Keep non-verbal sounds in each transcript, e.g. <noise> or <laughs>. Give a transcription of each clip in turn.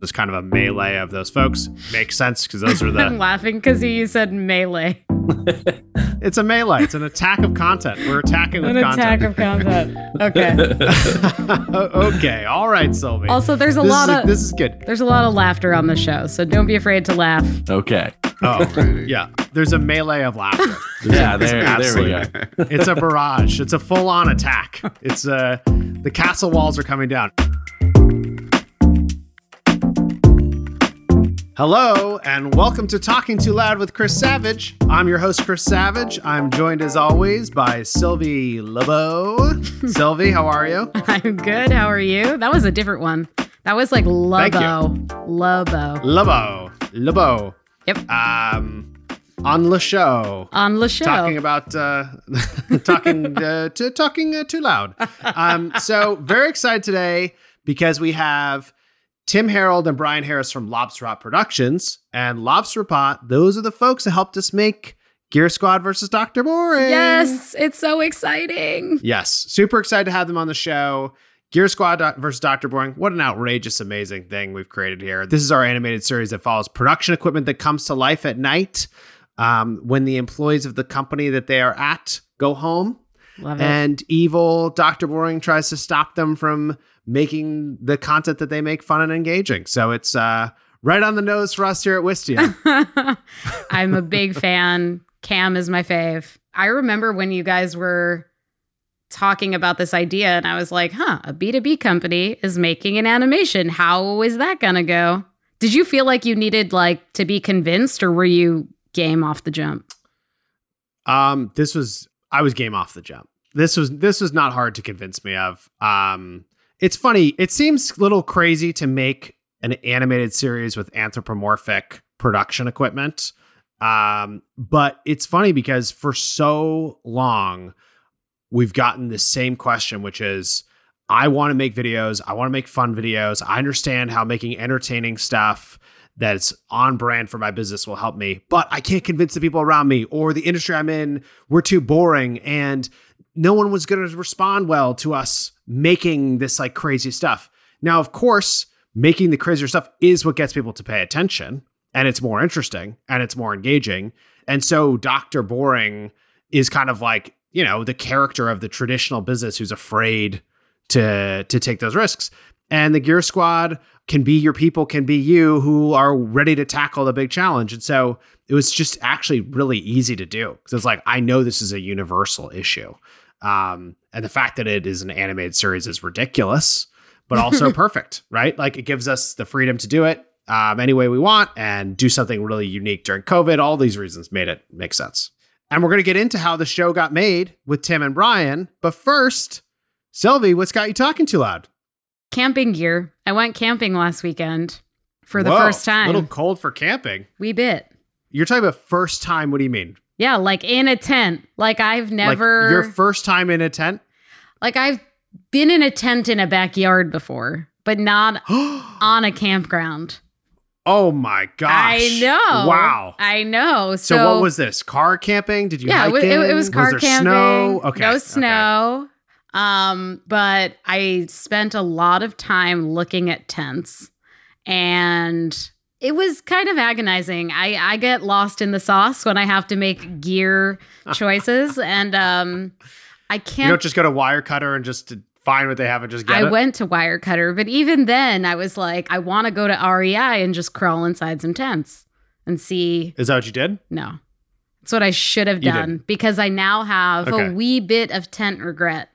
There's kind of a melee of those folks. Makes sense because those are the. I'm laughing because you said melee. <laughs> it's a melee. It's an attack of content. We're attacking with An content. attack of content. Okay. <laughs> okay. All right, Sylvie. Also, there's a this lot is, of this is good. there's a lot of laughter on the show, so don't be afraid to laugh. okay. Oh, yeah. There's a melee of laughter. Yeah, there, there we go. It's a barrage. It's a full-on attack. It's uh the castle walls are coming down. Hello and welcome to Talking Too Loud with Chris Savage. I'm your host Chris Savage. I'm joined as always by Sylvie LeBeau. <laughs> Sylvie, how are you? I'm good. How are you? That was a different one. That was like. Lobo. Lobo. LeBeau. LeBeau. Yep. Um on the show. On the show. talking about uh, <laughs> talking uh, to talking uh, too loud. Um, so very excited today because we have Tim Harold and Brian Harris from Lobster Pot Productions and Lobster Pot. Those are the folks that helped us make Gear Squad versus Doctor Boring. yes, it's so exciting. yes, super excited to have them on the show. Gear Squad versus Dr. Boring. What an outrageous, amazing thing we've created here. This is our animated series that follows production equipment that comes to life at night um, when the employees of the company that they are at go home Love it. and evil Dr. Boring tries to stop them from making the content that they make fun and engaging. So it's uh, right on the nose for us here at Wistia. <laughs> I'm a big fan. Cam is my fave. I remember when you guys were talking about this idea, and I was like, huh, a B2B company is making an animation. How is that going to go? Did you feel like you needed like to be convinced, or were you game off the jump? Um, this was I was game off the jump. This was this was not hard to convince me of. Um, it's funny. It seems a little crazy to make an animated series with anthropomorphic production equipment. Um, but it's funny because for so long we've gotten the same question, which is I want to make videos. I want to make fun videos. I understand how making entertaining stuff that's on brand for my business will help me, but I can't convince the people around me or the industry I'm in. We're too boring and no one was going to respond well to us making this like crazy stuff. Now, of course, making the crazier stuff is what gets people to pay attention and it's more interesting and it's more engaging. And so Dr. Boring is kind of like, you know, the character of the traditional business who's afraid to to take those risks. And the Gear Squad can be your people, can be you who are ready to tackle the big challenge. And so it was just actually really easy to do because it's like I know this is a universal issue, um, and the fact that it is an animated series is ridiculous, but also <laughs> perfect, right? Like it gives us the freedom to do it um, any way we want and do something really unique during COVID. All these reasons made it make sense. And we're going to get into how the show got made with Tim and Brian. But first, Sylvie, what's got you talking too loud? Camping gear. I went camping last weekend for the Whoa, first time. A little cold for camping. we bit. You're talking about first time. What do you mean? Yeah, like in a tent. Like I've never Like your first time in a tent? like I've been in a tent in a backyard before, but not <gasps> on a campground. oh my gosh. I know. Wow. I know. So, So, what was this? Car camping? Did you yeah, hike it, was- it, was car there camping. Snow? Okay. No okay. snow. Um, but I spent a lot of time looking at tents and it was kind of agonizing. I, I get lost in the sauce when I have to make gear <laughs> choices and um I can't You don't just go to Wirecutter and just find what they have and just get it. I it? went to Wirecutter, but even then I was like, I want to go to REI and just crawl inside some tents and see Is that what you did? No. That's what I should have done because I now have Okay. a wee bit of tent regret.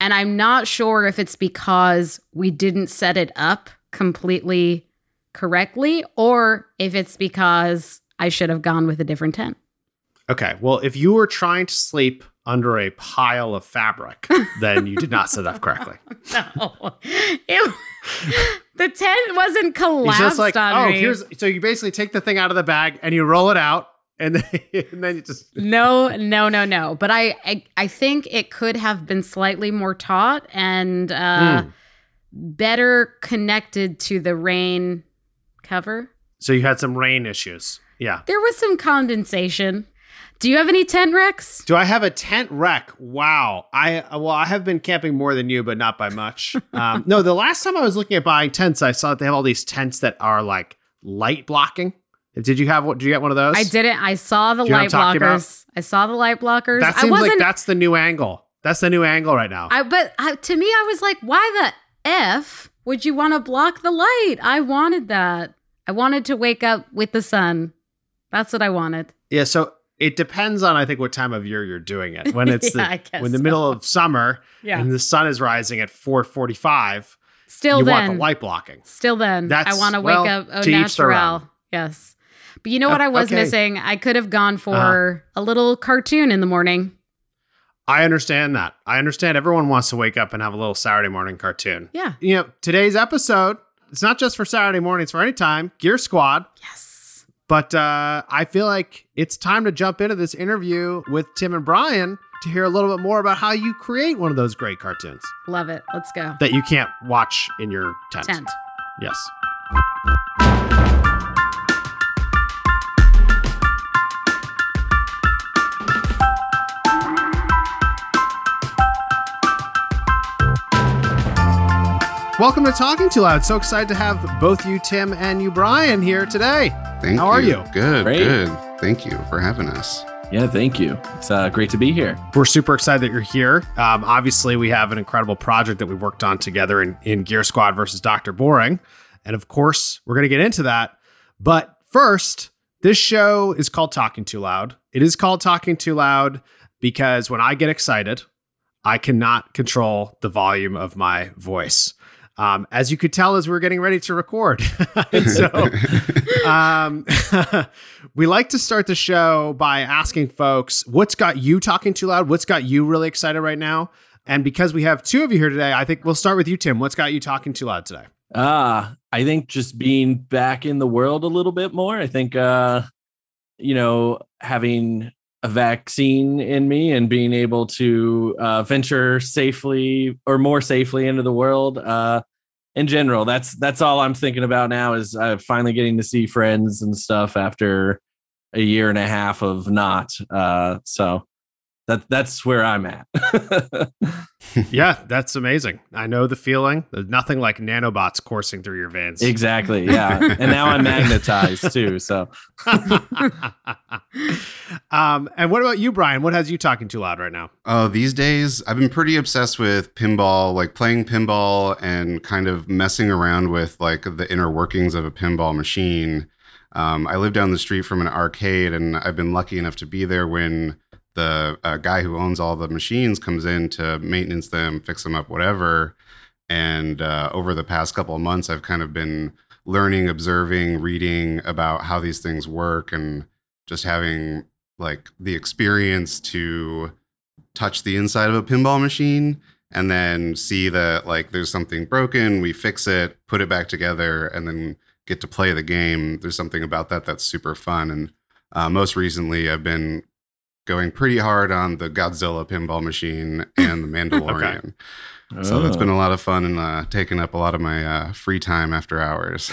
And I'm not sure if it's because we didn't set it up completely correctly or if it's because I should have gone with a different tent. Okay. Well, if you were trying to sleep under a pile of fabric, <laughs> then you did not set up correctly. No. It, the tent wasn't collapsed just like, on oh, me. here's so you basically take the thing out of the bag and you roll it out and then, <laughs> and then you just No, no, no, no. But I, I, I think it could have been slightly more taut and uh, Mm. better connected to the rain cover. so you had some rain issues. Yeah. There was some condensation. Do you have any tent wrecks? Do I have a tent wreck? Wow. I well, I have been camping more than you, but not by much. <laughs> um, no, the last time I was looking at buying tents, I saw that they have all these tents that are like light blocking. Did you have what? Did you get one of those? I didn't. I saw the Do you know light what I'm talking about? blockers. I saw the light blockers. That seems like that's the new angle. That's the new angle right now. I but I, to me, I was like, why the f would you want to block the light? I wanted that. I wanted to wake up with the sun. That's what I wanted. yeah. So it depends on I think what time of year you're doing it. When <laughs> it's Yeah, the when the so. middle of summer Yeah. and the sun is rising at 4:45, Still you then, want the light blocking. Still then, That's- I want to wake well, up au to natural. Yes. But you know what Uh, I was okay. missing? I could have gone for Uh-huh. a little cartoon in the morning. I understand that. I understand everyone wants to wake up and have a little Saturday morning cartoon. Yeah. You know, today's episode, it's not just for Saturday mornings for any time. Gear Squad. Yes. But uh, I feel like it's time to jump into this interview with Tim and Brian to hear a little bit more about how you create one of those great cartoons Love it. Let's go. that you can't watch in your tent. Tent. Yes. Welcome to Talking Too Loud. So excited to have both you, Tim, and you, Brian, here today. Thank you. How you. are you? Good, Great. good. Thank you for having us. Yeah, thank you. It's uh, great to be here. We're super excited that you're here. Um, obviously, we have an incredible project that we worked on together in, in Gear Squad versus Dr. Boring. And of course, we're going to get into that. But first, this show is called Talking Too Loud. It is called Talking Too Loud because when I get excited, I cannot control the volume of my voice. Um, as you could tell, as we are getting ready to record. <laughs> so <laughs> um, <laughs> we like to start the show by asking folks what's got you talking too loud? What's got you really excited right now? And because we have two of you here today, I think we'll start with you, Tim. What's got you talking too loud today? Ah, I think just being back in the world a little bit more. I think, uh, you know, having a vaccine in me and being able to uh, venture safely or more safely into the world. Uh, in general, that's that's all I'm thinking about now. Is uh, finally getting to see friends and stuff after a year and a half of not. Uh, so that that's where I'm at. <laughs> yeah, that's amazing. I know the feeling. There's nothing like nanobots coursing through your veins. Exactly. Yeah. and now I'm magnetized too. So <laughs> um, and what about you, Brian? What has you talking too loud right now? Oh, these days I've been pretty obsessed with pinball, like playing pinball and kind of messing around with like the inner workings of a pinball machine. Um, I live down the street from an arcade, and I've been lucky enough to be there when the uh, guy who owns all the machines comes in to maintenance them, fix them up, whatever. And uh, over the past couple of months, I've kind of been learning, observing, reading about how these things work, and just having like the experience to touch the inside of a pinball machine and then see that like there's something broken, we fix it, put it back together, and then get to play the game. There's something about that that's super fun. And uh, most recently, I've been going pretty hard on the Godzilla pinball machine and the <laughs> Mandalorian. So that's Oh. been a lot of fun and uh, taken up a lot of my uh, free time after hours.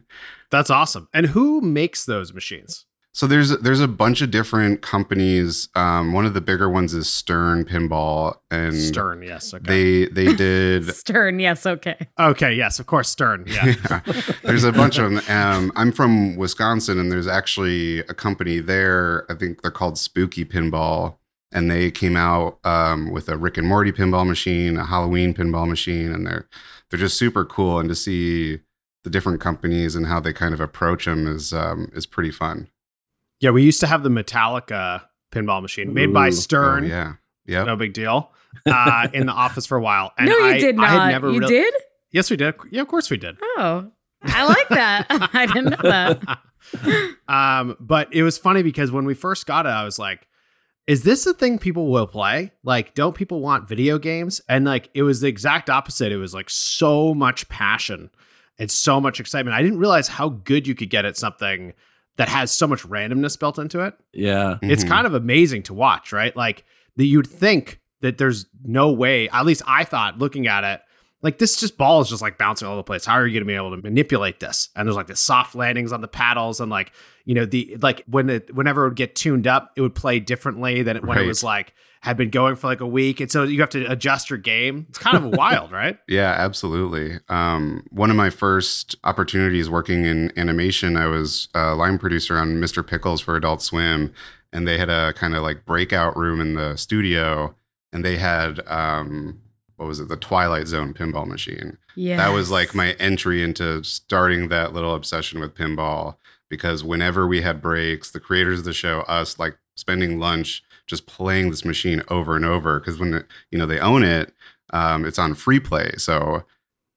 <laughs> That's awesome. And who makes those machines? So there's there's a bunch of different companies. Um, one of the bigger ones is Stern Pinball, and Stern, yes. Okay. they they <laughs> did. Stern. Yes. Okay. okay, yes, of course, Stern. Yeah. <laughs> Yeah. there's a bunch of them. Um, I'm from Wisconsin, and there's actually a company there. I think they're called Spooky Pinball, and they came out um, with a Rick and Morty pinball machine, a Halloween pinball machine, and they're they're just super cool. And to see the different companies and how they kind of approach them is um, is pretty fun. Yeah, we used to have the Metallica pinball machine made by Stern. Oh, yeah. Yep. No big deal. Uh, in the office for a while. And no, you I, did not. I had never you really- did? Yes, we did. Yeah, of course we did. Oh, I like that. <laughs> I didn't know that. <laughs> um, but it was funny because when we first got it, I was like, is this a thing people will play? Like, don't people want video games? And like, it was the exact opposite. It was like so much passion and so much excitement. I didn't realize how good you could get at something that has so much randomness built into it. Yeah. It's Mhm. kind of amazing to watch, right? Like, that you'd think that there's no way, at least I thought looking at it, like this just ball is just like bouncing all over the place. How are you going to be able to manipulate this? And there's like the soft landings on the paddles and like you know the like when it whenever it would get tuned up, it would play differently than when Right. it was like had been going for like a week, and so you have to adjust your game. It's kind of <laughs> wild, right? Yeah, absolutely. Um, one of my first opportunities working in animation, I was a line producer on Mr. Pickles for Adult Swim, and they had a kind of like breakout room in the studio, and they had um, what was it, the Twilight Zone pinball machine. Yeah. That was like my entry into starting that little obsession with pinball because whenever we had breaks, the creators of the show, us, like spending lunch just playing this machine over and over because when it, you know they own it, um, it's on free play, so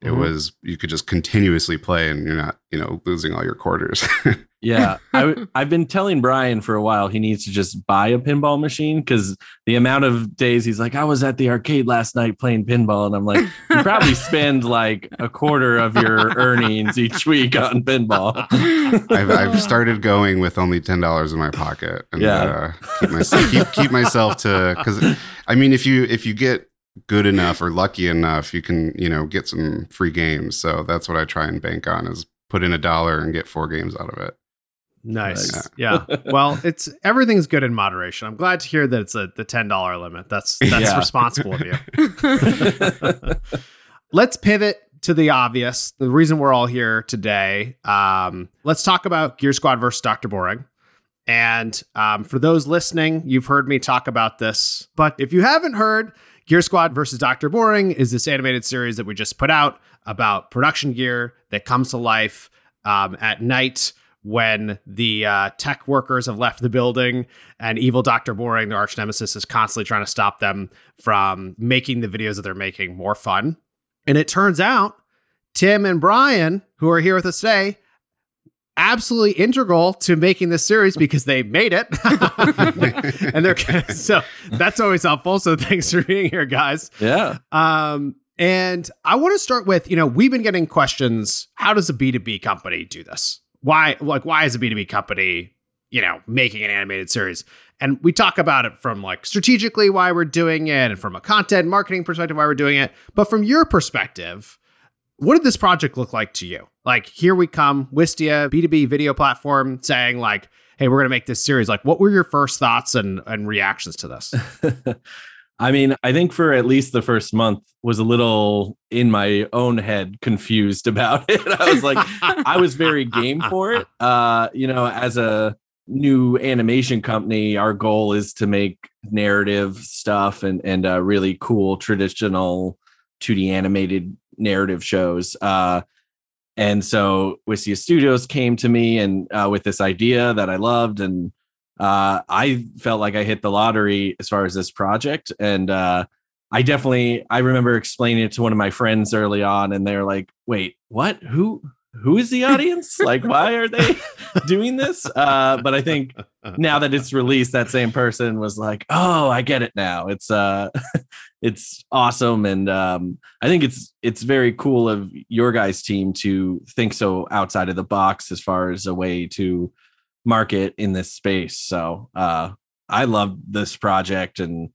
it Mhm. was you could just continuously play and you're not you know losing all your quarters. <laughs> Yeah, I, w- <laughs> I've been telling Brian for a while he needs to just buy a pinball machine because the amount of days he's like, I was at the arcade last night playing pinball, and I'm like, you probably <laughs> spend like a quarter of your earnings each week on pinball. <laughs> I've, I've started going with only ten dollars in my pocket and Yeah. uh, keep myself keep, keep myself to because I mean if you if you get good enough or lucky enough you can you know get some free games so that's what I try and bank on is put in a dollar and get four games out of it. Nice. Nice. Yeah. Well, it's everything's good in moderation. I'm glad to hear that it's a the ten dollar limit. That's that's Yeah. responsible of you. <laughs> <laughs> let's pivot to the obvious. The reason we're all here today. Um, let's talk about Gear Squad versus Dr. Boring. And um, for those listening, you've heard me talk about this. But if you haven't heard, Gear Squad versus Dr. Boring is this animated series that we just put out about production gear that comes to life um, at night when the uh, tech workers have left the building and evil Dr. Boring, their arch nemesis, is constantly trying to stop them from making the videos that they're making more fun. And it turns out Tim and Brian, who are here with us today, absolutely integral to making this series because they made it. <laughs> and they're <laughs> <laughs> so that's always helpful. So thanks for being here, guys. yeah. Um, and I want to start with, you know, we've been getting questions. How does a B2B company do this? Why, like, why is a B2B company, you know, making an animated series? And we talk about it from like strategically why we're doing it and from a content marketing perspective why we're doing it. But from your perspective, what did this project look like to you? Like, here we come, Wistia, B2B video platform saying, like, hey, we're going to make this series. Like, what were your first thoughts and, and reactions to this? <laughs> I mean, I think for at least the first month was a little in my own head confused <laughs> about it. I was like, I was very game for it. <laughs> Uh, you know, as a new animation company, our goal is to make narrative stuff and and uh, really cool traditional 2D animated narrative shows. Uh, and so Wistia Studios came to me and uh, with this idea that I loved, and uh, I felt like I hit the lottery as far as this project. And uh, I definitely I remember explaining it to one of my friends early on, and they're like, "Wait, what? Who?" Who is the audience? like, why are they <laughs> doing this? Uh, but I think now that it's released, that same person was like, "Oh, I get it now. It's uh, <laughs> it's awesome." And um, I think it's it's very cool of your guys' team to think so outside of the box as far as a way to market in this space. So uh, I love this project and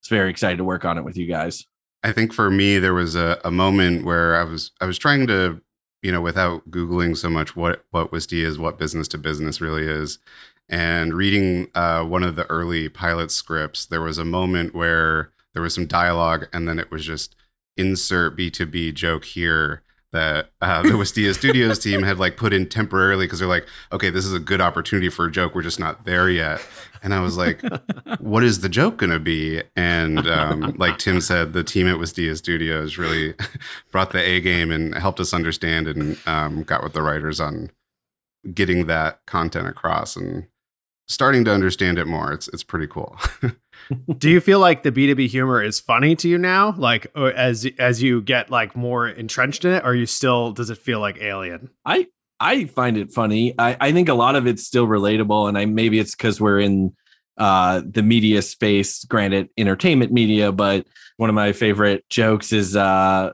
it's very excited to work on it with you guys. I think for me there was a, a moment where I was I was trying to you know without googling so much what what Wistia is what business to business really is and reading uh, one of the early pilot scripts there was a moment where there was some dialogue and then it was just insert B2B joke here that uh, the Wistia Studios team had like put in temporarily because they're like okay this is a good opportunity for a joke we're just not there yet and I was like what is the joke going to be? And um, like Tim said, the team at Wistia Studios really <laughs> brought the A game and helped us understand and um, got with the writers on getting that content across and starting to understand it more. It's it's pretty cool. <laughs> Do you feel like the B2B humor is funny to you now? Like as as you get like more entrenched in it, or you still does it feel like alien? I I find it funny. I, I think a lot of it's still relatable, and I maybe it's because we're in uh, the media space, granted entertainment media, but one of my favorite jokes is uh,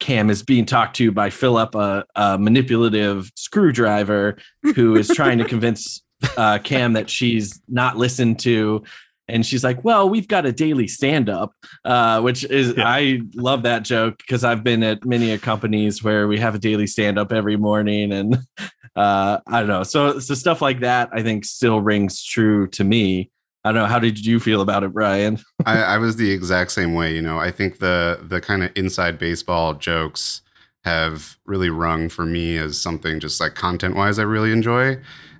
Cam is being talked to by Philip, a, a manipulative screwdriver who is trying to <laughs> convince uh, Cam that she's not listened to. And she's like, "Well, we've got a daily stand up," uh, which is Yeah. I love that joke because I've been at many a companies where we have a daily stand up every morning, and <laughs> uh, I don't know. So so stuff like that I think still rings true to me. I don't know. How did you feel about it, Brian? <laughs> I, I was the exact same way. You know, I think the the kind of inside baseball jokes have really rung for me as something just like content wise I really enjoy.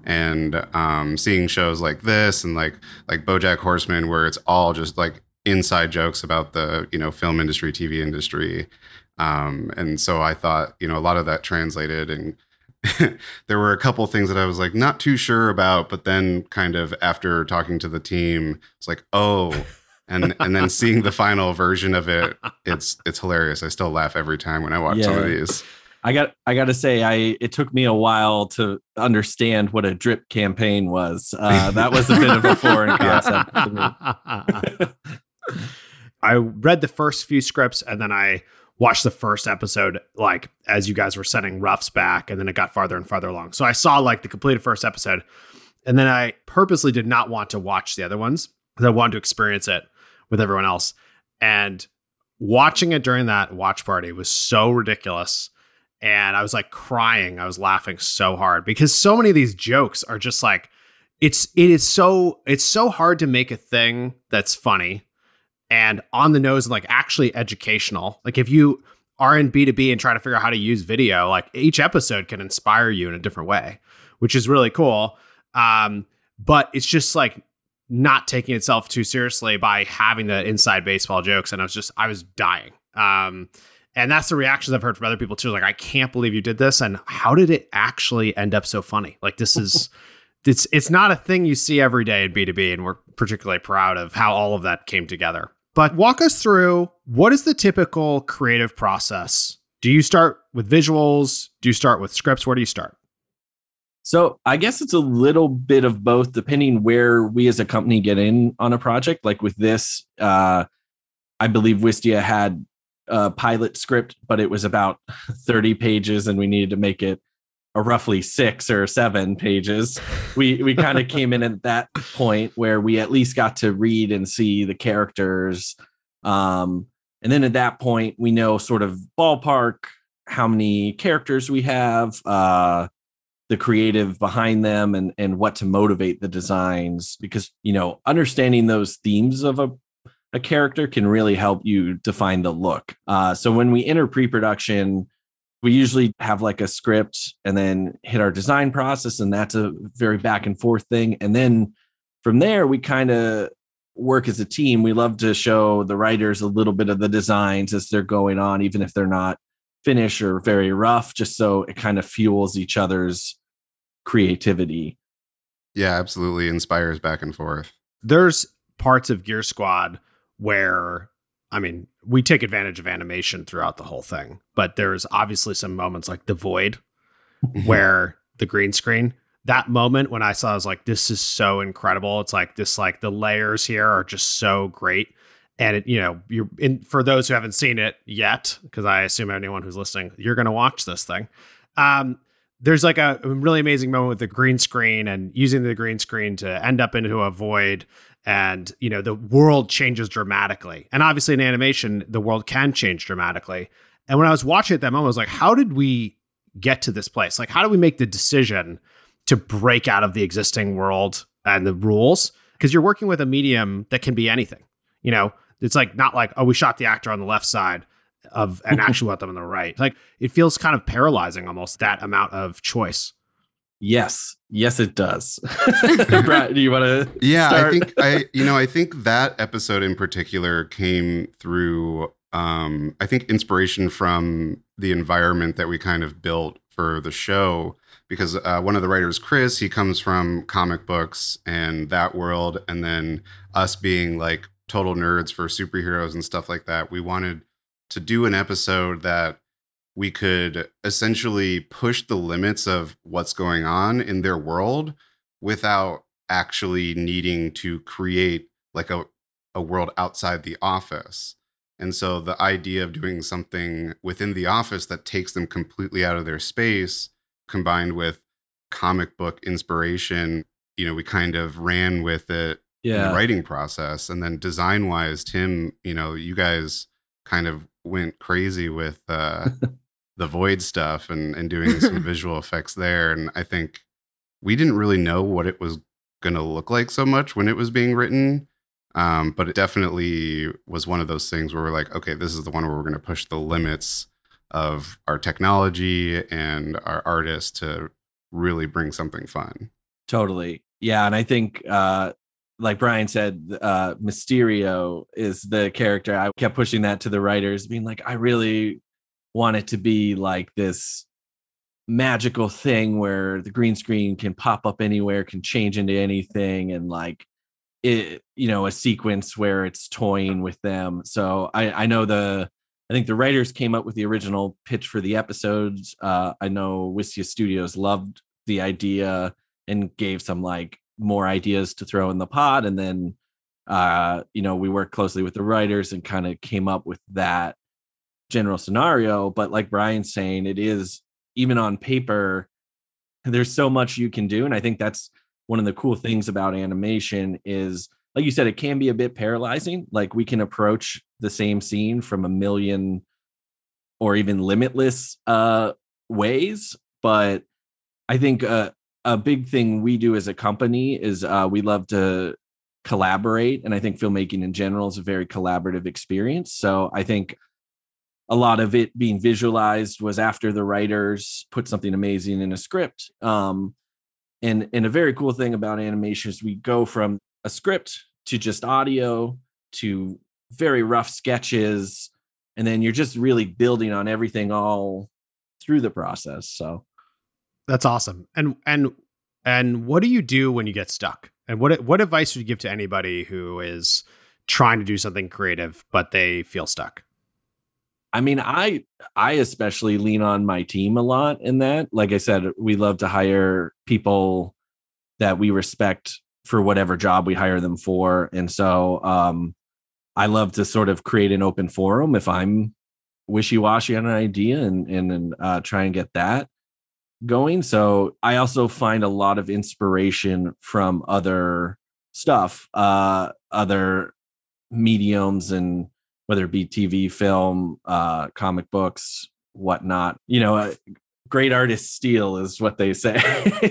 And um, seeing shows like this and like like BoJack Horseman, where it's all just like inside jokes about the you know film industry, TV industry, um, and so I thought you know a lot of that translated and. <laughs> there were a couple things that I was like not too sure about, but then kind of after talking to the team, it's like, oh, and and then seeing the final version of it, it's it's hilarious. I still laugh every time when I watch some of these. I got I got to say I it took me a while to understand what a drip campaign was. Uh, that was a bit of a foreign <laughs> concept to me. <laughs> I read the first few scripts and then I watched the first episode like as you guys were sending roughs back and then it got farther and farther along. So I saw like the completed first episode and then I purposely did not want to watch the other ones because I wanted to experience it with everyone else. And watching it during that watch party was so ridiculous. And I was like crying. I was laughing so hard because so many of these jokes are just like it's it is so it's so hard to make a thing that's funny and on the nose and like actually educational. Like if you are in B2B and trying to figure out how to use video, like each episode can inspire you in a different way, which is really cool. Um, but it's just like not taking itself too seriously by having the inside baseball jokes. And I was just, I was dying. Um, and that's the reactions I've heard from other people too. Like, I can't believe you did this. And how did it actually end up so funny? Like, this is, <laughs> it's, it's not a thing you see every day in B2B. And we're particularly proud of how all of that came together. But walk us through what is the typical creative process? Do you start with visuals? Do you start with scripts? Where do you start? So I guess it's a little bit of both, depending where we as a company get in on a project. Like with this, uh, I believe Wistia had a pilot script, but it was about <laughs> 30 pages, and we needed to make it a roughly six or seven pages. We we kind of <laughs> came in at that point where we at least got to read and see the characters. Um, and then at that point, we know sort of ballpark how many characters we have. Uh, the creative behind them and and what to motivate the designs because you know understanding those themes of a a character can really help you define the look. Uh, so when we enter pre-production, we usually have like a script and then hit our design process, and that's a very back and forth thing. And then from there, we kind of work as a team. We love to show the writers a little bit of the designs as they're going on, even if they're not finished or very rough, just so it kind of fuels each other's creativity. Yeah, absolutely inspires back and forth. There's parts of Gear Squad where I mean, we take advantage of animation throughout the whole thing, but there's obviously some moments like the void where the green screen that moment when I saw, I was like, this is so incredible. It's like this, like the layers here are just so great. And it, you know, you're in for those who haven't seen it yet, because I assume anyone who's listening, you're going to watch this thing. Um, there's like a really amazing moment with the green screen and using the green screen to end up into a void and you know the world changes dramatically. And obviously in animation the world can change dramatically. And when i was watching it that moment i was like how did we get to this place? Like how do we make the decision to break out of the existing world and the rules? Because you're working with a medium that can be anything you know? It's like not like oh we shot the actor on the left side of and <laughs> actually put them on the right. Like it feels kind of paralyzing almost that amount of choice Yes, yes, it does. <laughs> <laughs> Brad, do you want to? Yeah, start? I think I you know, I think that episode in particular came through um I think inspiration from the environment that we kind of built for the show because uh, one of the writers Chris, he comes from comic books and that world and then us being like total nerds for superheroes and stuff like that. We wanted to do an episode that we could essentially push the limits of what's going on in their world without actually needing to create like a, a world outside the office. And so the idea of doing something within the office that takes them completely out of their space combined with comic book inspiration, you know, we kind of ran with it in the writing process. And then design wise, Tim, you know, you guys kind of went crazy with uh, <laughs> the void stuff and, and doing some <laughs> visual effects there. And I think we didn't really know what it was going to look like so much when it was being written. Um, but it definitely was one of those things where we're like, okay, this is the one where we're going to push the limits of our technology and our artists to really bring something fun. Totally. Yeah. And I think, uh, like Brian said, uh, Mysterio is the character. I kept pushing that to the writers, being like, I really want it to be like this magical thing where the green screen can pop up anywhere, can change into anything, and like it, you know, a sequence where it's toying with them. So I, I know the, I think the writers came up with the original pitch for the episodes. Uh, I know Wistia Studios loved the idea and gave some like more ideas to throw in the pot and then uh you know we worked closely with the writers and kind of came up with that general scenario but like brian's saying it is even on paper there's so much you can do and i think that's one of the cool things about animation is like you said it can be a bit paralyzing like we can approach the same scene from a million or even limitless uh ways but i think uh, a big thing we do as a company is uh, we love to collaborate and i think filmmaking in general is a very collaborative experience so i think a lot of it being visualized was after the writers put something amazing in a script um, and and a very cool thing about animation is we go from a script to just audio to very rough sketches and then you're just really building on everything all through the process so That's awesome. And and and what do you do when you get stuck? And what what advice would you give to anybody who is trying to do something creative but they feel stuck? I mean, I I especially lean on my team a lot in that. Like I said, we love to hire people that we respect for whatever job we hire them for. And so um I love to sort of create an open forum if I'm wishy-washy on an idea and and, and uh, try and get that going. So I also find a lot of inspiration from other stuff, uh, other mediums and whether it be TV, film, uh, comic books, whatnot. You know, uh, great artists steal is what they say.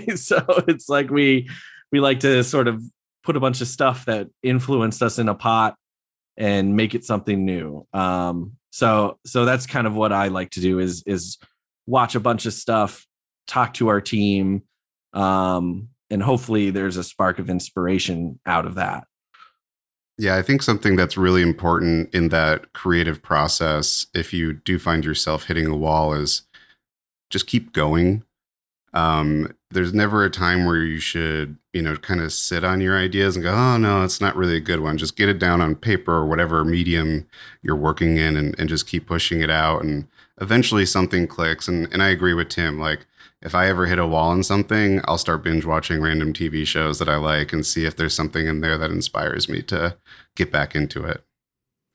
<laughs> so it's like we we like to sort of put a bunch of stuff that influenced us in a pot and make it something new. Um, so so that's kind of what I like to do is is watch a bunch of stuff, talk to our team, um, and hopefully there's a spark of inspiration out of that. Yeah, I think something that's really important in that creative process, if you do find yourself hitting a wall, is just keep going. Um, there's never a time where you should, you know, kind of sit on your ideas and go, oh, no, it's not really a good one. Just get it down on paper or whatever medium you're working in and, and just keep pushing it out. And eventually something clicks. And, and I agree with Tim. Like, if I ever hit a wall on something, I'll start binge watching random TV shows that I like and see if there's something in there that inspires me to get back into it.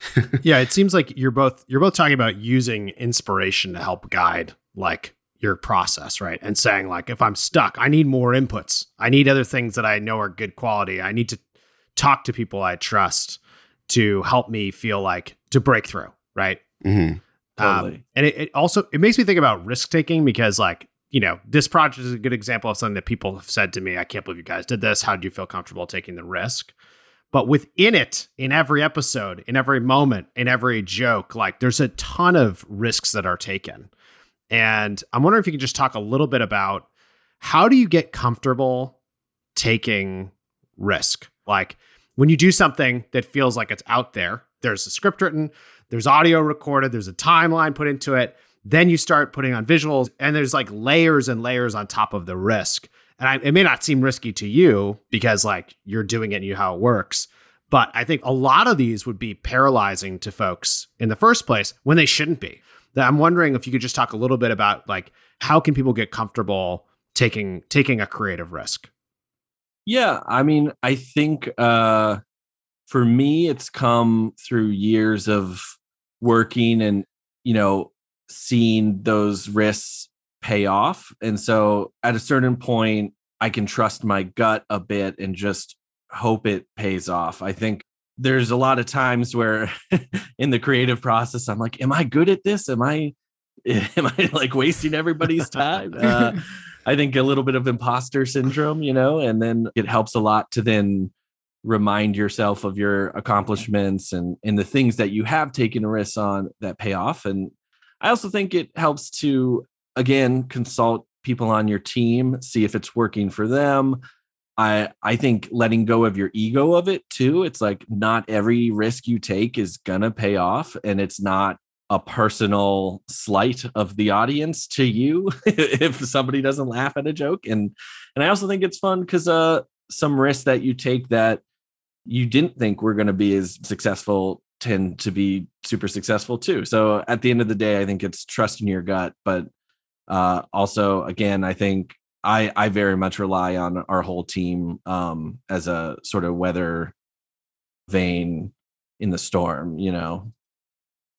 <laughs> yeah, it seems like you're both you're both talking about using inspiration to help guide like your process, right? And saying like if I'm stuck, I need more inputs. I need other things that I know are good quality. I need to talk to people I trust to help me feel like to break through, right? Mm-hmm. Totally. Um, and it, it also it makes me think about risk taking because like you know this project is a good example of something that people have said to me. I can't believe you guys did this. How do you feel comfortable taking the risk? But within it, in every episode, in every moment, in every joke, like there's a ton of risks that are taken. And I'm wondering if you could just talk a little bit about how do you get comfortable taking risk? Like when you do something that feels like it's out there, there's a script written, there's audio recorded, there's a timeline put into it. Then you start putting on visuals, and there's like layers and layers on top of the risk. And I, it may not seem risky to you because like you're doing it and you know how it works. But I think a lot of these would be paralyzing to folks in the first place when they shouldn't be. I'm wondering if you could just talk a little bit about like how can people get comfortable taking taking a creative risk. Yeah, I mean, I think uh for me it's come through years of working and you know seeing those risks pay off. And so at a certain point I can trust my gut a bit and just hope it pays off. I think there's a lot of times where <laughs> in the creative process I'm like, am I good at this? Am I <laughs> am I like wasting everybody's time? <laughs> Uh, I think a little bit of imposter syndrome, you know, and then it helps a lot to then remind yourself of your accomplishments and and the things that you have taken a risk on that pay off. And I also think it helps to again consult people on your team, see if it's working for them. I I think letting go of your ego of it too. It's like not every risk you take is gonna pay off, and it's not a personal slight of the audience to you <laughs> if somebody doesn't laugh at a joke and and i also think it's fun because uh some risks that you take that you didn't think were going to be as successful tend to be super successful too. So at the end of the day i think it's trust in your gut but uh also again i think i i very much rely on our whole team um as a sort of weather vane in the storm you know?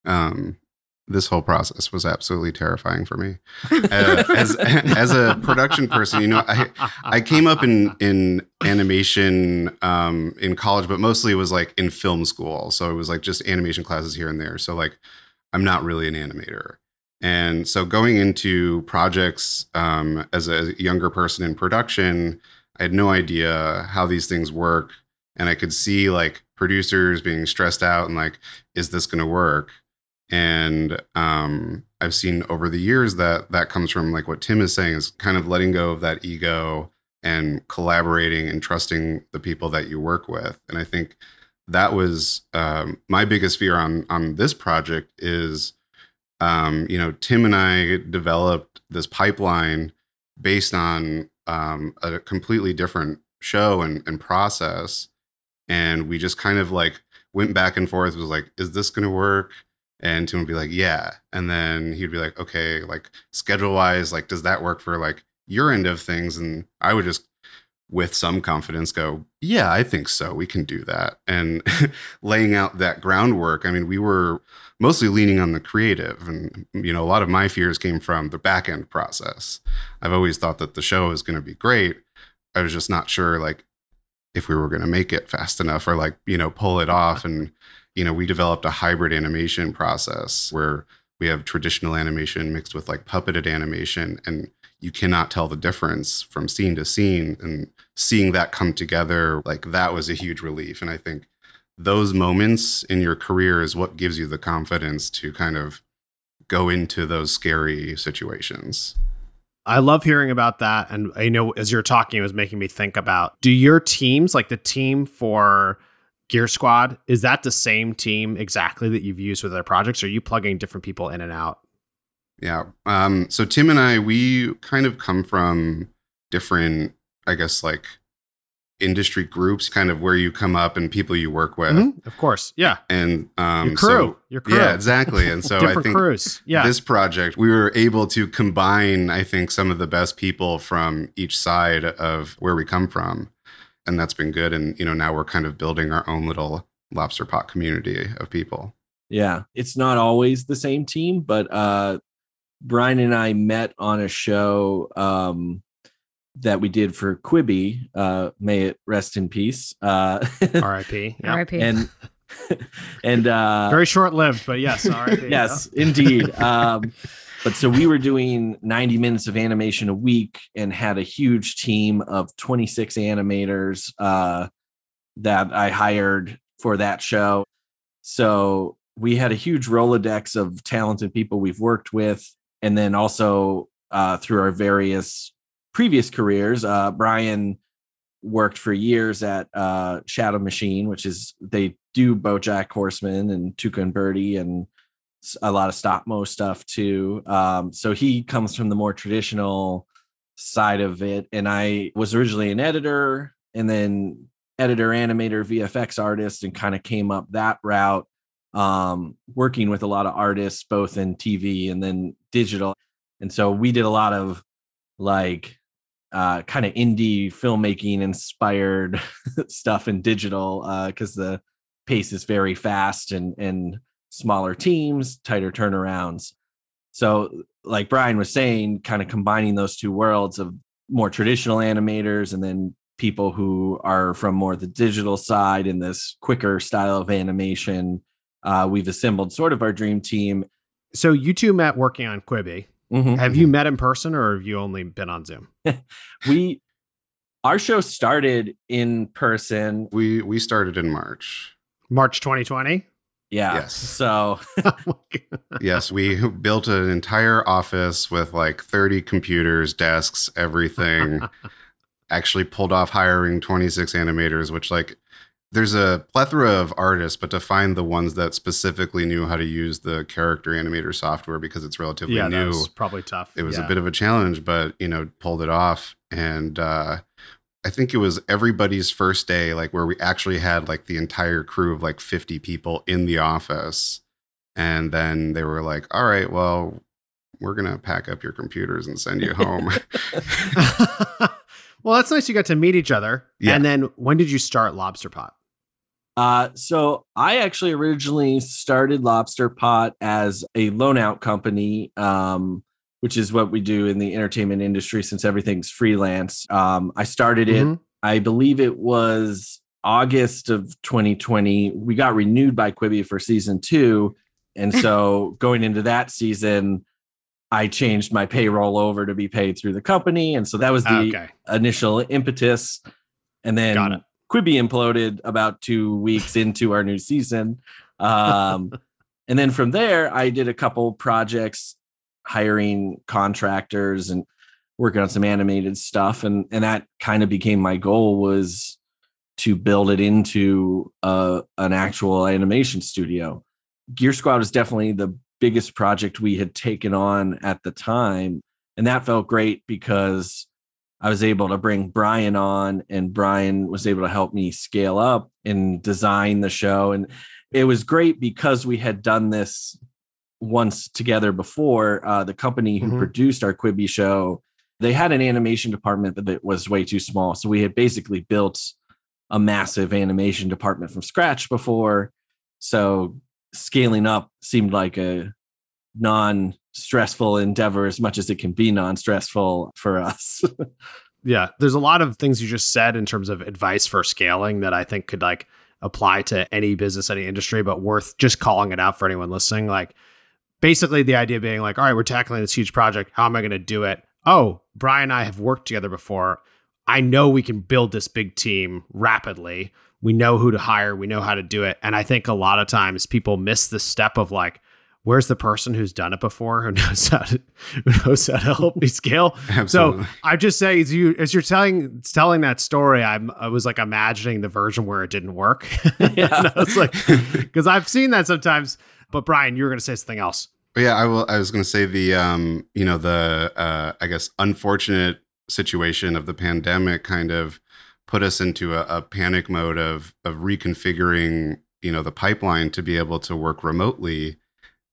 Um this whole process was absolutely terrifying for me. <laughs> Uh, as <laughs> as a production person, you know, I I came up in in animation um, in college, but mostly it was like in film school. So it was like just animation classes here and there. So like I'm not really an animator. And so going into projects um, as a younger person in production, I had no idea how these things work. And I could see like producers being stressed out and like, is this going to work? And um, i've seen over the years that that comes from like what tim is saying is kind of letting go of that ego and collaborating and trusting the people that you work with. And i think that was um, my biggest fear on on this project is um, you know tim and i developed this pipeline based on um, a completely different show and, and process. And we just kind of like went back and forth was like is this going to work and Tim would be like, yeah. And then he'd be like, okay, like schedule wise, like, does that work for like your end of things? And I would just, with some confidence, go, yeah, I think so. We can do that. And <laughs> laying out that groundwork. I mean, we were mostly leaning on the creative. And, you know, a lot of my fears came from the back end process. I've always thought that the show is going to be great. I was just not sure, like, if we were going to make it fast enough or like, you know, pull it off. And, you know, we developed a hybrid animation process where we have traditional animation mixed with like puppeted animation and you cannot tell the difference from scene to scene and seeing that come together like that was a huge relief and i think those moments in your career is what gives you the confidence to kind of go into those scary situations I love hearing about that. And I know as you're talking, it was making me think about do your teams, like the team for Gear Squad, is that the same team exactly that you've used with other projects? Or are you plugging different people in and out? Yeah. Um, so Tim and I, we kind of come from different, I guess, like industry groups, kind of where you come up and people you work with. Mm-hmm. Of course. Yeah. And um, your crew. So, your crew. Yeah, exactly. And <laughs> so I think crews. Yeah. this project, we were able to combine, I think, some of the best people from each side of where we come from and that's been good. And you know, now we're kind of building our own little lobster pot community of people. Yeah, it's not always the same team, but uh, Brian and I met on a show um, that we did for Quibi. Uh, may it rest in peace. Uh, R.I.P. Yep. R.I.P. And <laughs> and uh, very short lived, but yes, R.I.P. <laughs> yes, indeed. Um, but so we were doing 90 minutes of animation a week and had a huge team of 26 animators uh, that I hired for that show. So we had a huge Rolodex of talented people we've worked with. And then also uh, through our various previous careers, uh, Brian worked for years at uh, Shadow Machine, which is they do BoJack Horseman and Tuca and Bertie and a lot of stop mo stuff too. Um, so he comes from the more traditional side of it. And I was originally an editor and then editor, animator, VFX artist, and kind of came up that route, um, working with a lot of artists, both in TV and then digital. And so we did a lot of like uh, kind of indie filmmaking inspired <laughs> stuff in digital because uh, the pace is very fast and and smaller teams, tighter turnarounds. So, like Brian was saying, kind of combining those two worlds of more traditional animators and then people who are from more the digital side in this quicker style of animation. Uh, we've assembled sort of our dream team. So you two met working on Quibi. Mhm. Have you met in person or have you only been on Zoom? <laughs> We our show started in person. We we started in March. March 2020? Yeah. Yes. So <laughs> Yes, we built an entire office with like 30 computers, desks, everything. <laughs> Actually pulled off hiring 26 animators, which like there's a plethora of artists, but to find the ones that specifically knew how to use the character animator software because it's relatively yeah, that new. was probably tough. it was Yeah. a bit of a challenge, but you know, pulled it off. And uh, I think it was everybody's first day, like where we actually had like the entire crew of like 50 people in the office. And then they were like, all right, well, we're going to pack up your computers and send you home. <laughs> <laughs> well, that's nice you got to meet each other. Yeah. And then when did you start Lobster Pot? Uh, so I actually originally started Lobster Pot as a loan out company, um, which is what we do in the entertainment industry since everything's freelance. Um, I started it, Mhm. I believe it was August of 2020. We got renewed by Quibi for season two. And <laughs> so going into that season, I changed my payroll over to be paid through the company. And so that was the okay. initial impetus. And then Quibi imploded about two weeks into our new season. <laughs> Um, and then from there, I did a couple projects hiring contractors and working on some animated stuff. And, and that kind of became my goal was to build it into uh, an actual animation studio. Gear Squad was definitely the biggest project we had taken on at the time. And that felt great because I was able to bring Brian on, and Brian was able to help me scale up and design the show. And it was great because we had done this once together before. Uh, the company who Mhm. produced our Quibi show, they had an animation department that was way too small. So we had basically built a massive animation department from scratch before. So scaling up seemed like a non stressful endeavor as much as it can be non stressful for us. <laughs> Yeah, there's a lot of things you just said in terms of advice for scaling that I think could like apply to any business, any industry, but worth just calling it out for anyone listening. Like basically the idea being like, all right, we're tackling this huge project. How am I going to do it? Oh, Brian and I have worked together before. I know we can build this big team rapidly. We know who to hire. We know how to do it. And I think a lot of times people miss the step of like, where's the person who's done it before who knows how to who knows how to help me scale? <laughs> Absolutely. So I just say as you as you're telling telling that story, I'm I was like imagining the version where it didn't work. <laughs> Yeah. I was like, because I've seen that sometimes. But Brian, you were going to say something else. Yeah, I will. I was going to say the, um, you know, the, uh, I guess, unfortunate situation of the pandemic kind of put us into a, a panic mode of of reconfiguring, you know, the pipeline to be able to work remotely.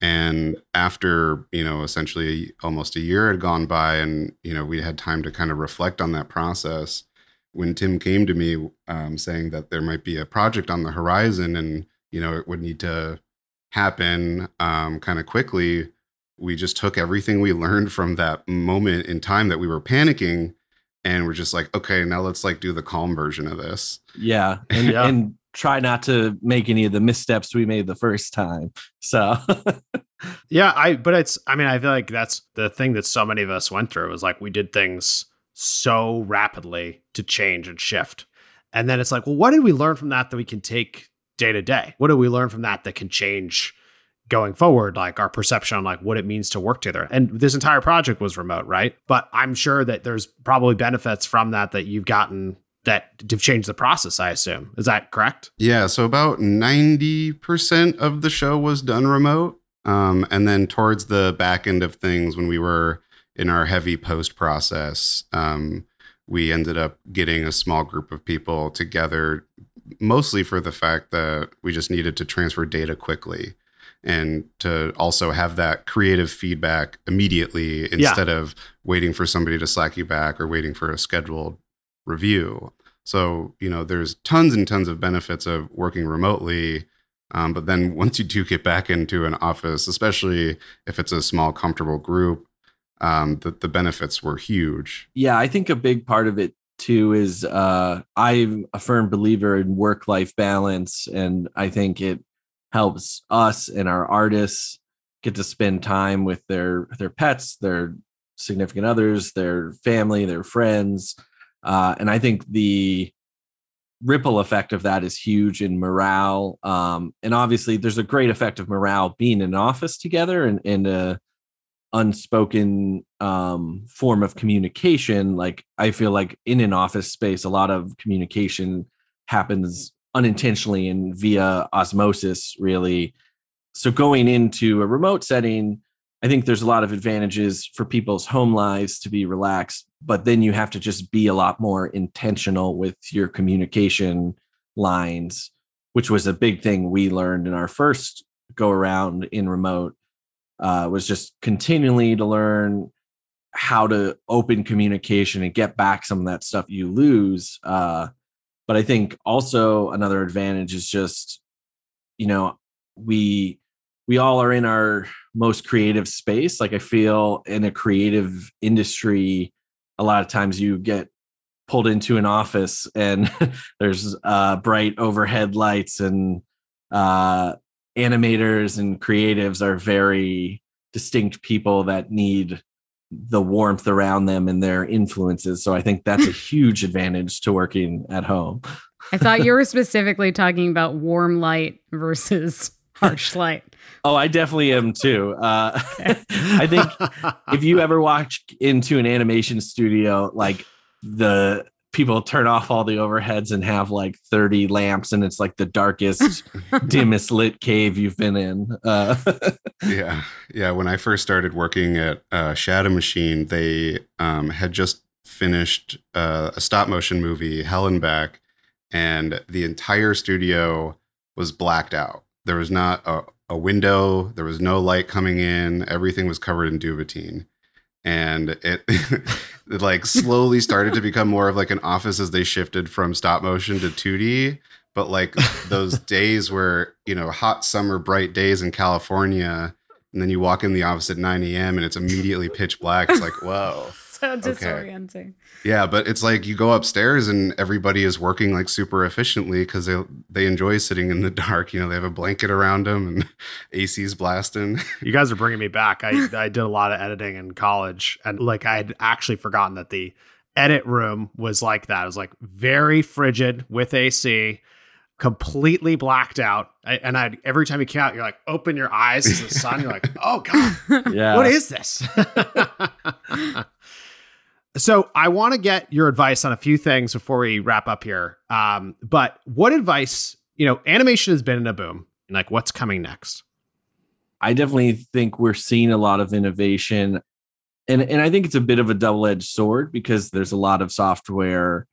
And after, you know, essentially almost a year had gone by, and you know, we had time to kind of reflect on that process. When Tim came to me um, saying that there might be a project on the horizon, and you know, it would need to happen um, kind of quickly, we just took everything we learned from that moment in time that we were panicking, and we're just like, okay, now let's like do the calm version of this. yeah. <laughs> And, Yeah. and try not to make any of the missteps we made the first time. So, <laughs> Yeah, I but it's I mean, I feel like that's the thing that so many of us went through was like we did things so rapidly to change and shift. And then it's like, well, what did we learn from that that we can take day to day? What do we learn from that that can change going forward, like our perception on like what it means to work together? And this entire project was remote, right? But I'm sure that there's probably benefits from that that you've gotten that have changed the process, I assume. Is that correct? Yeah, so about 90% of the show was done remote. Um, and then towards the back end of things, when we were in our heavy post process, um, we ended up getting a small group of people together, mostly for the fact that we just needed to transfer data quickly and to also have that creative feedback immediately instead of waiting for somebody to slack you back or waiting for a scheduled review. So, you know, there's tons and tons of benefits of working remotely. Um, but then <laughs> once you do get back into an office, especially if it's a small, comfortable group, um, the, the benefits were huge. yeah, I think a big part of it too is uh, I'm a firm believer in work life balance, and I think it helps us and our artists get to spend time with their their pets, their significant others, their family, their friends, uh, and I think the ripple effect of that is huge in morale. Um, and obviously, there's a great effect of morale being in an office together and and a unspoken um, form of communication. Like I feel like in an office space, a lot of communication happens unintentionally and via osmosis, really. So going into a remote setting, I think there's a lot of advantages for people's home lives to be relaxed, but then you have to just be a lot more intentional with your communication lines, which was a big thing we learned in our first go around in remote. Uh, was just continually to learn how to open communication and get back some of that stuff you lose. Uh, but I think also another advantage is just, you know, we we all are in our most creative space. Like I feel in a creative industry, a lot of times you get pulled into an office and <laughs> there's uh, bright overhead lights and uh, animators and creatives are very distinct people that need the warmth around them and their influences. So I think that's a <laughs> huge advantage to working at home. I thought you were <laughs> specifically talking about warm light versus harsh <laughs> light. Oh, I definitely am too. Uh, I think if you ever watch into an animation studio, like the people turn off all the overheads and have like 30 lamps and it's like the darkest <laughs> dimmest lit cave you've been in uh, <laughs> yeah. Yeah when i first started working at uh, shadow machine they um, had just finished uh, a stop motion movie hell and back and the entire studio was blacked out. There was not a, a window there was no light coming in everything was covered in duvetine and it, it <laughs> like slowly started to become more of like an office as they shifted from stop motion to 2D. But like those <laughs> days where, you know, hot summer, bright days in California, and then you walk in the office at 9 a.m. and it's immediately pitch black. It's like, whoa. <laughs> so disorienting. Okay. Yeah, but it's like you go upstairs and everybody is working like super efficiently because they they enjoy sitting in the <laughs> dark. You know, they have a blanket around them and <laughs> AC's blasting. <laughs> You guys are bringing me back. I I did a lot of editing in college, and like I had actually forgotten that the edit room was like that. It was like very frigid with AC completely blacked out. I, and I every time you came out, you're like, open your eyes to the sun. You're like, oh god, yeah, what is this? So I want to get your advice on a few things before we wrap up here. Um, but what advice? You know, animation has been in a boom. Like, what's coming next? I definitely think we're seeing a lot of innovation. And, and I think it's a bit of a double edged sword because there's a lot of software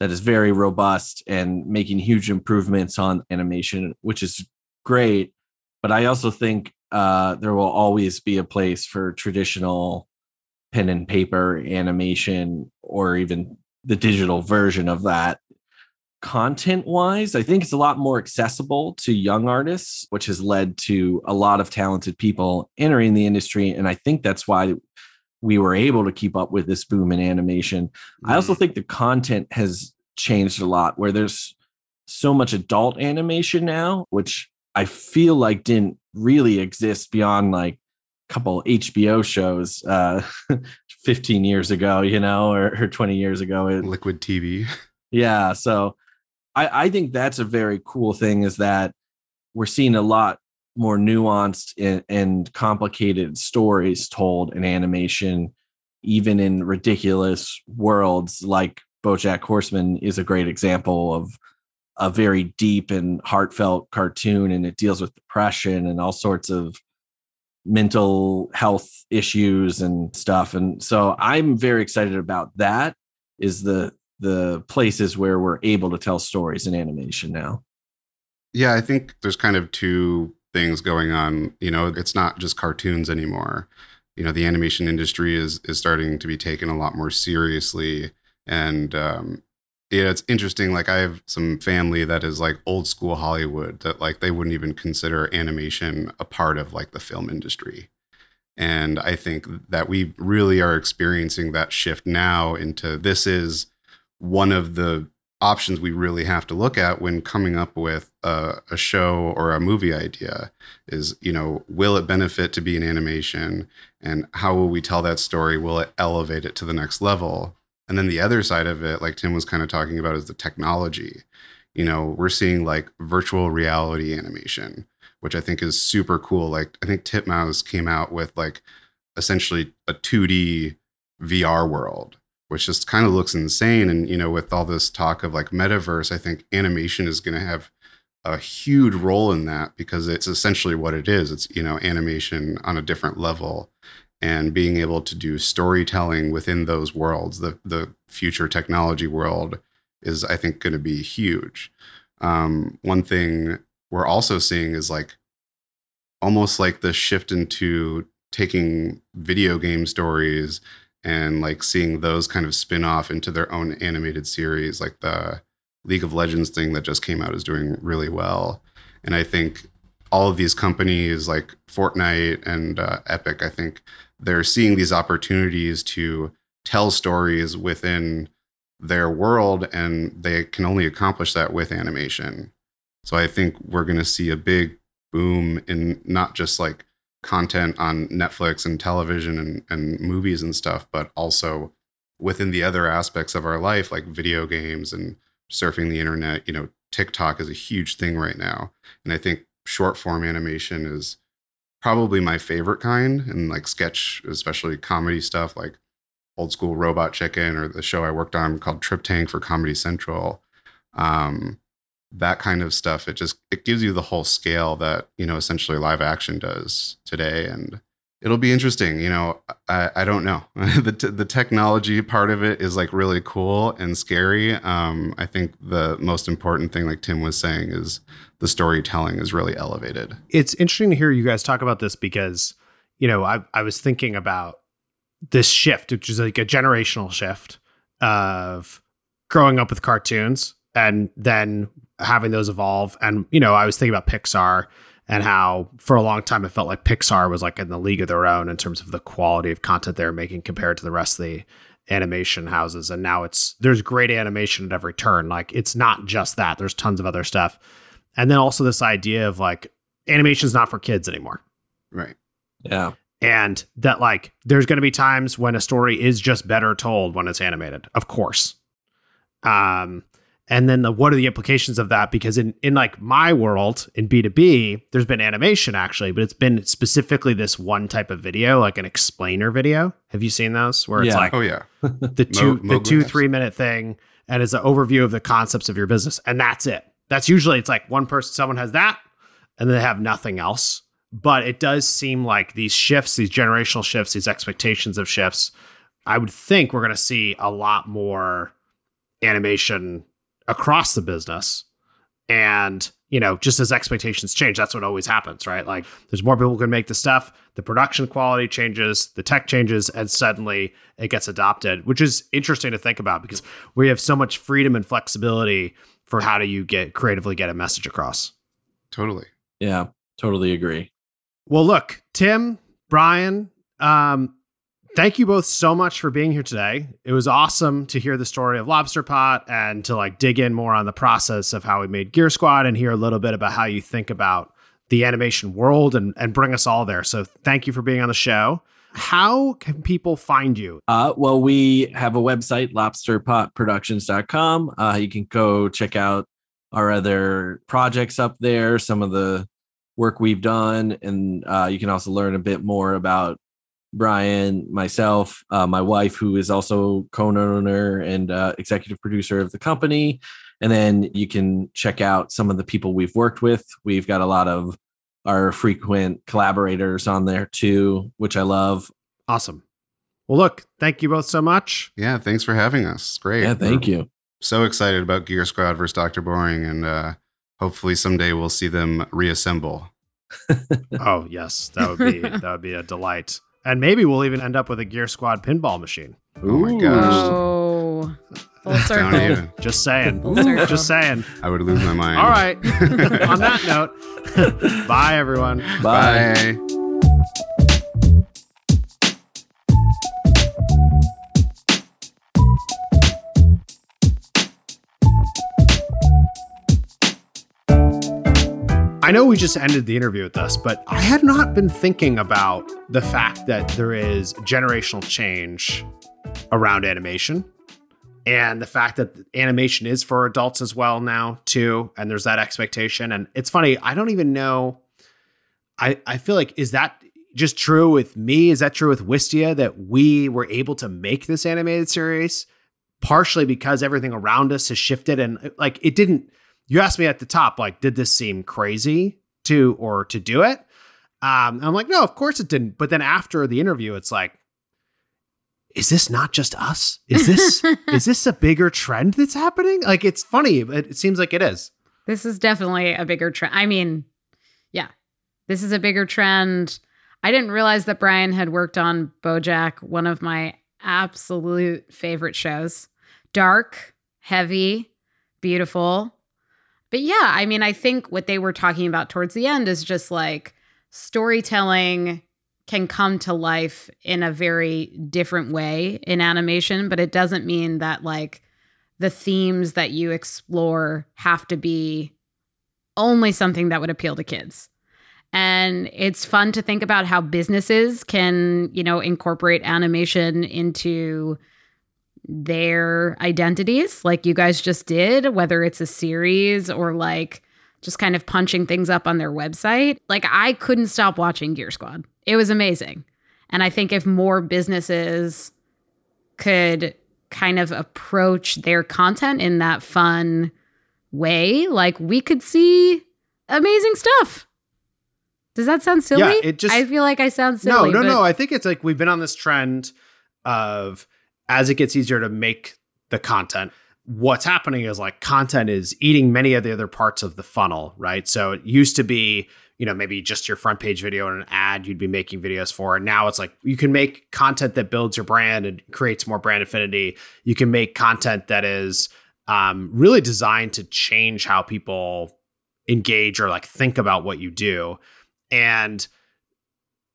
that is very robust and making huge improvements on animation, which is great. But I also think uh, there will always be a place for traditional pen and paper animation or even the digital version of that. Content wise, I think it's a lot more accessible to young artists, which has led to a lot of talented people entering the industry. And I think that's why we were able to keep up with this boom in animation. Mm-hmm. I also mm. think the content has changed a lot where there's so much adult animation now, which I feel like didn't really exist beyond like couple HBO shows uh <laughs> 15 years ago, you know, or, or 20 years ago. Liquid TV. Yeah. So I, I think that's a very cool thing is that we're seeing a lot more nuanced and, and complicated stories told in animation, even in ridiculous worlds like BoJack Horseman is a great example of a very deep and heartfelt cartoon, and it deals with depression and all sorts of mental health issues and stuff. And so I'm very excited about that. Is the the places where we're able to tell stories in animation now. Yeah, I think there's kind of two things going on. You know, it's not just cartoons anymore. You know, the animation industry is is starting to be taken a lot more seriously, and um, yeah, it's interesting. Like I have some family that is like old school Hollywood that like they wouldn't even consider animation a part of like the film industry. And I think that we really are experiencing that shift now into this is one of the options we really have to look at when coming up with a, a, show or a movie idea is you know will it benefit to be an animation and how will we tell that story will it elevate it to the next level and then the other side of it like tim was kind of talking about is the technology you know we're seeing like virtual reality animation which i think is super cool like i think titmouse came out with like essentially a 2d vr world which just kind of looks insane. And, you know, with all this talk of like metaverse, I think animation is going to have a huge role in that because it's essentially what it is. It's, you know, animation on a different level and being able to do storytelling within those worlds, the, the future technology world is, I think, going to be huge. Um, one thing we're also seeing is like almost like the shift into taking video game stories and like seeing those kind of spin off into their own animated series like the league of legends thing that just came out is doing really well and i think all of these companies like fortnite and uh, epic i think they're seeing these opportunities to tell stories within their world and they can only accomplish that with animation so i think we're going to see a big boom in not just like content on Netflix and television and, and movies and stuff, but also within the other aspects of our life, like video games and surfing the internet. You know, TikTok is a huge thing right now. And I think short form animation is probably my favorite kind and like sketch, especially comedy stuff like old school Robot Chicken or the show I worked on called Trip Tank for Comedy Central. Um, that kind of stuff it just it gives you the whole scale that you know essentially live action does today and it'll be interesting you know i, I don't know <laughs> the, t- the technology part of it is like really cool and scary um, i think the most important thing like tim was saying is the storytelling is really elevated it's interesting to hear you guys talk about this because you know i, I was thinking about this shift which is like a generational shift of growing up with cartoons and then having those evolve. And, you know, I was thinking about Pixar and how for a long time it felt like Pixar was like in the league of their own in terms of the quality of content they're making compared to the rest of the animation houses. And now it's there's great animation at every turn. Like it's not just that, there's tons of other stuff. And then also this idea of like animation's not for kids anymore. Right. Yeah. And that like there's going to be times when a story is just better told when it's animated. Of course. Um and then the, what are the implications of that because in in like my world in b2b there's been animation actually but it's been specifically this one type of video like an explainer video have you seen those where it's Yeah. like oh yeah the two Mo- the two Mographs. three minute thing and it's an overview of the concepts of your business and that's it that's usually it's like one person someone has that and they have nothing else. But it does seem like these shifts these generational shifts these expectations of shifts i would think we're going to see a lot more animation across the business. And you know just as expectations change that's what always happens right? Like there's more people who can make the stuff the production quality changes the tech changes and suddenly it gets adopted which is interesting to think about because we have so much freedom and flexibility for how do you get creatively get a message across totally Yeah. Totally agree. well look tim brian um thank you both so much for being here today it was awesome to hear the story of lobster pot and to like dig in more on the process of how we made gear squad and hear a little bit about how you think about the animation world and, and bring us all there so thank you for being on the show how can people find you Uh, well, we have a website, lobsterpotproductions.com. Uh, you can go check out our other projects up there, some of the work we've done, and uh, you can also learn a bit more about Brian, myself, uh, my wife, who is also co-owner and uh, executive producer of the company. And then you can check out some of the people we've worked with. We've got a lot of our frequent collaborators on there too, which I love. awesome. Well look thank you both so much. Yeah thanks for having us. Great. Yeah, thank We're you. so excited about gear squad versus dr boring and uh hopefully someday we'll see them reassemble. <laughs> Oh yes. That would be <laughs> that would be a delight. And maybe we'll even end up with a gear squad pinball machine. Oh my gosh. Oh, Full circle. Just saying. Circle. Just saying. <laughs> I would lose my mind. All right. <laughs> On that note, bye, everyone. Bye. bye. I know we just ended the interview with this, but I had not been thinking about the fact that there is generational change around animation and the fact that animation is for adults as well now too and there's that expectation. And it's funny i don't even know i i feel like is that just true with me? Is that true with wistia that we were able to make this animated series partially because everything around us has shifted? And like it didn't you asked me at the top like did this seem crazy to or to do it? Um i'm like no of course it didn't. But then after the interview it's like is this not just us? Is <laughs> this is this a bigger trend that's happening? Like it's funny, but it seems like it is. This is definitely a bigger trend. I mean, yeah. This is a bigger trend. I didn't realize that Brian had worked on BoJack, one of my absolute favorite shows. Dark, heavy, beautiful. But yeah, I mean, I think what they were talking about towards the end is just like storytelling can come to life in a very different way in animation, but it doesn't mean that like the themes that you explore have to be only something that would appeal to kids. And it's fun to think about how businesses can, you know, incorporate animation into their identities like you guys just did, whether it's a series or like just kind of punching things up on their website. Like I couldn't stop watching Gear Squad. It was amazing. And I think if more businesses could kind of approach their content in that fun way, like we could see amazing stuff. Does that sound silly? Yeah, it just I feel like I sound silly. No, no, no. I think it's like we've been on this trend of as it gets easier to make the content, what's happening is like content is eating many of the other parts of the funnel, right? So it used to be, you know, maybe just your front page video and an ad you'd be making videos for. And now it's like you can make content that builds your brand and creates more brand affinity. You can make content that is um, really designed to change how people engage or like think about what you do. And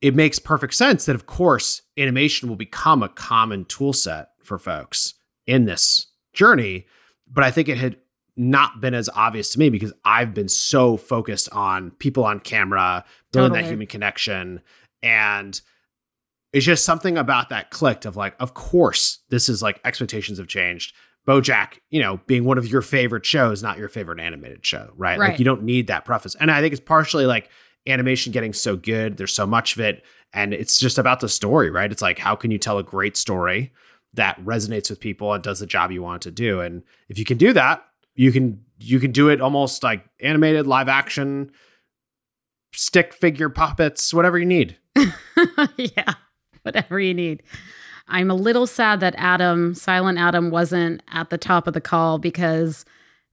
it makes perfect sense that, of course, animation will become a common tool set for folks in this journey. But I think it had not been as obvious to me because I've been so focused on people on camera, building that human connection. And it's just something about that clicked of like, of course, this is like expectations have changed. Bojack, you know, being one of your favorite shows, not your favorite animated show, right? Like you don't need that preface. And I think it's partially like animation getting so good. There's so much of it. And it's just about the story, right? It's like, how can you tell a great story that resonates with people and does the job you want it to do? And if you can do that, you can you can do it almost like animated, live action, stick figure puppets, whatever you need. <laughs> yeah, whatever you need. I'm a little sad that Adam, Silent Adam, wasn't at the top of the call because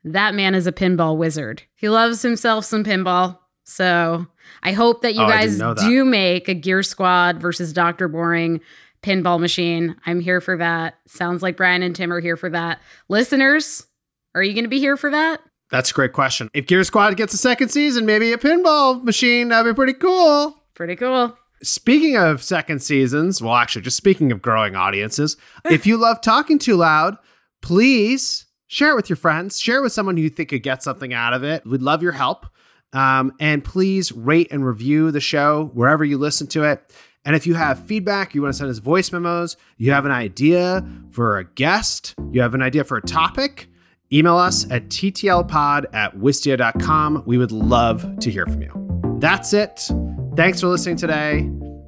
that man is a pinball wizard. He loves himself some pinball. So I hope that you Oh, guys do make a Gear Squad versus Dr. Boring pinball machine. I'm here for that. Sounds like Brian and Tim are here for that. Listeners, are you going to be here for that? That's a great question. If Gear Squad gets a second season, maybe a pinball machine, that'd be pretty cool. Pretty cool. Speaking of second seasons, well, actually, just speaking of growing audiences, <sighs> if you love talking too loud, please share it with your friends. Share it with someone who you think could get something out of it. We'd love your help. Um, and please rate and review the show wherever you listen to it. And if you have feedback, you want to send us voice memos, you have an idea for a guest, you have an idea for a topic, email us at ttlpod at wistia.com. We would love to hear from you. That's it. Thanks for listening today,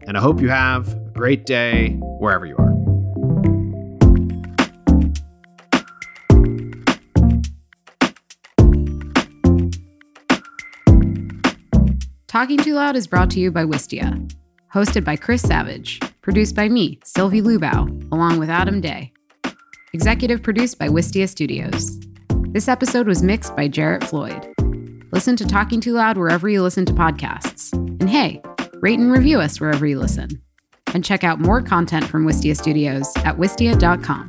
and I hope you have a great day wherever you are. Talking Too Loud is brought to you by Wistia. Hosted by Chris Savage. Produced by me, Sylvie Lubau, along with Adam Day. Executive produced by Wistia Studios. This episode was mixed by Jarrett Floyd. Listen to Talking Too Loud wherever you listen to podcasts. And hey, rate and review us wherever you listen. And check out more content from Wistia Studios at wistia.com.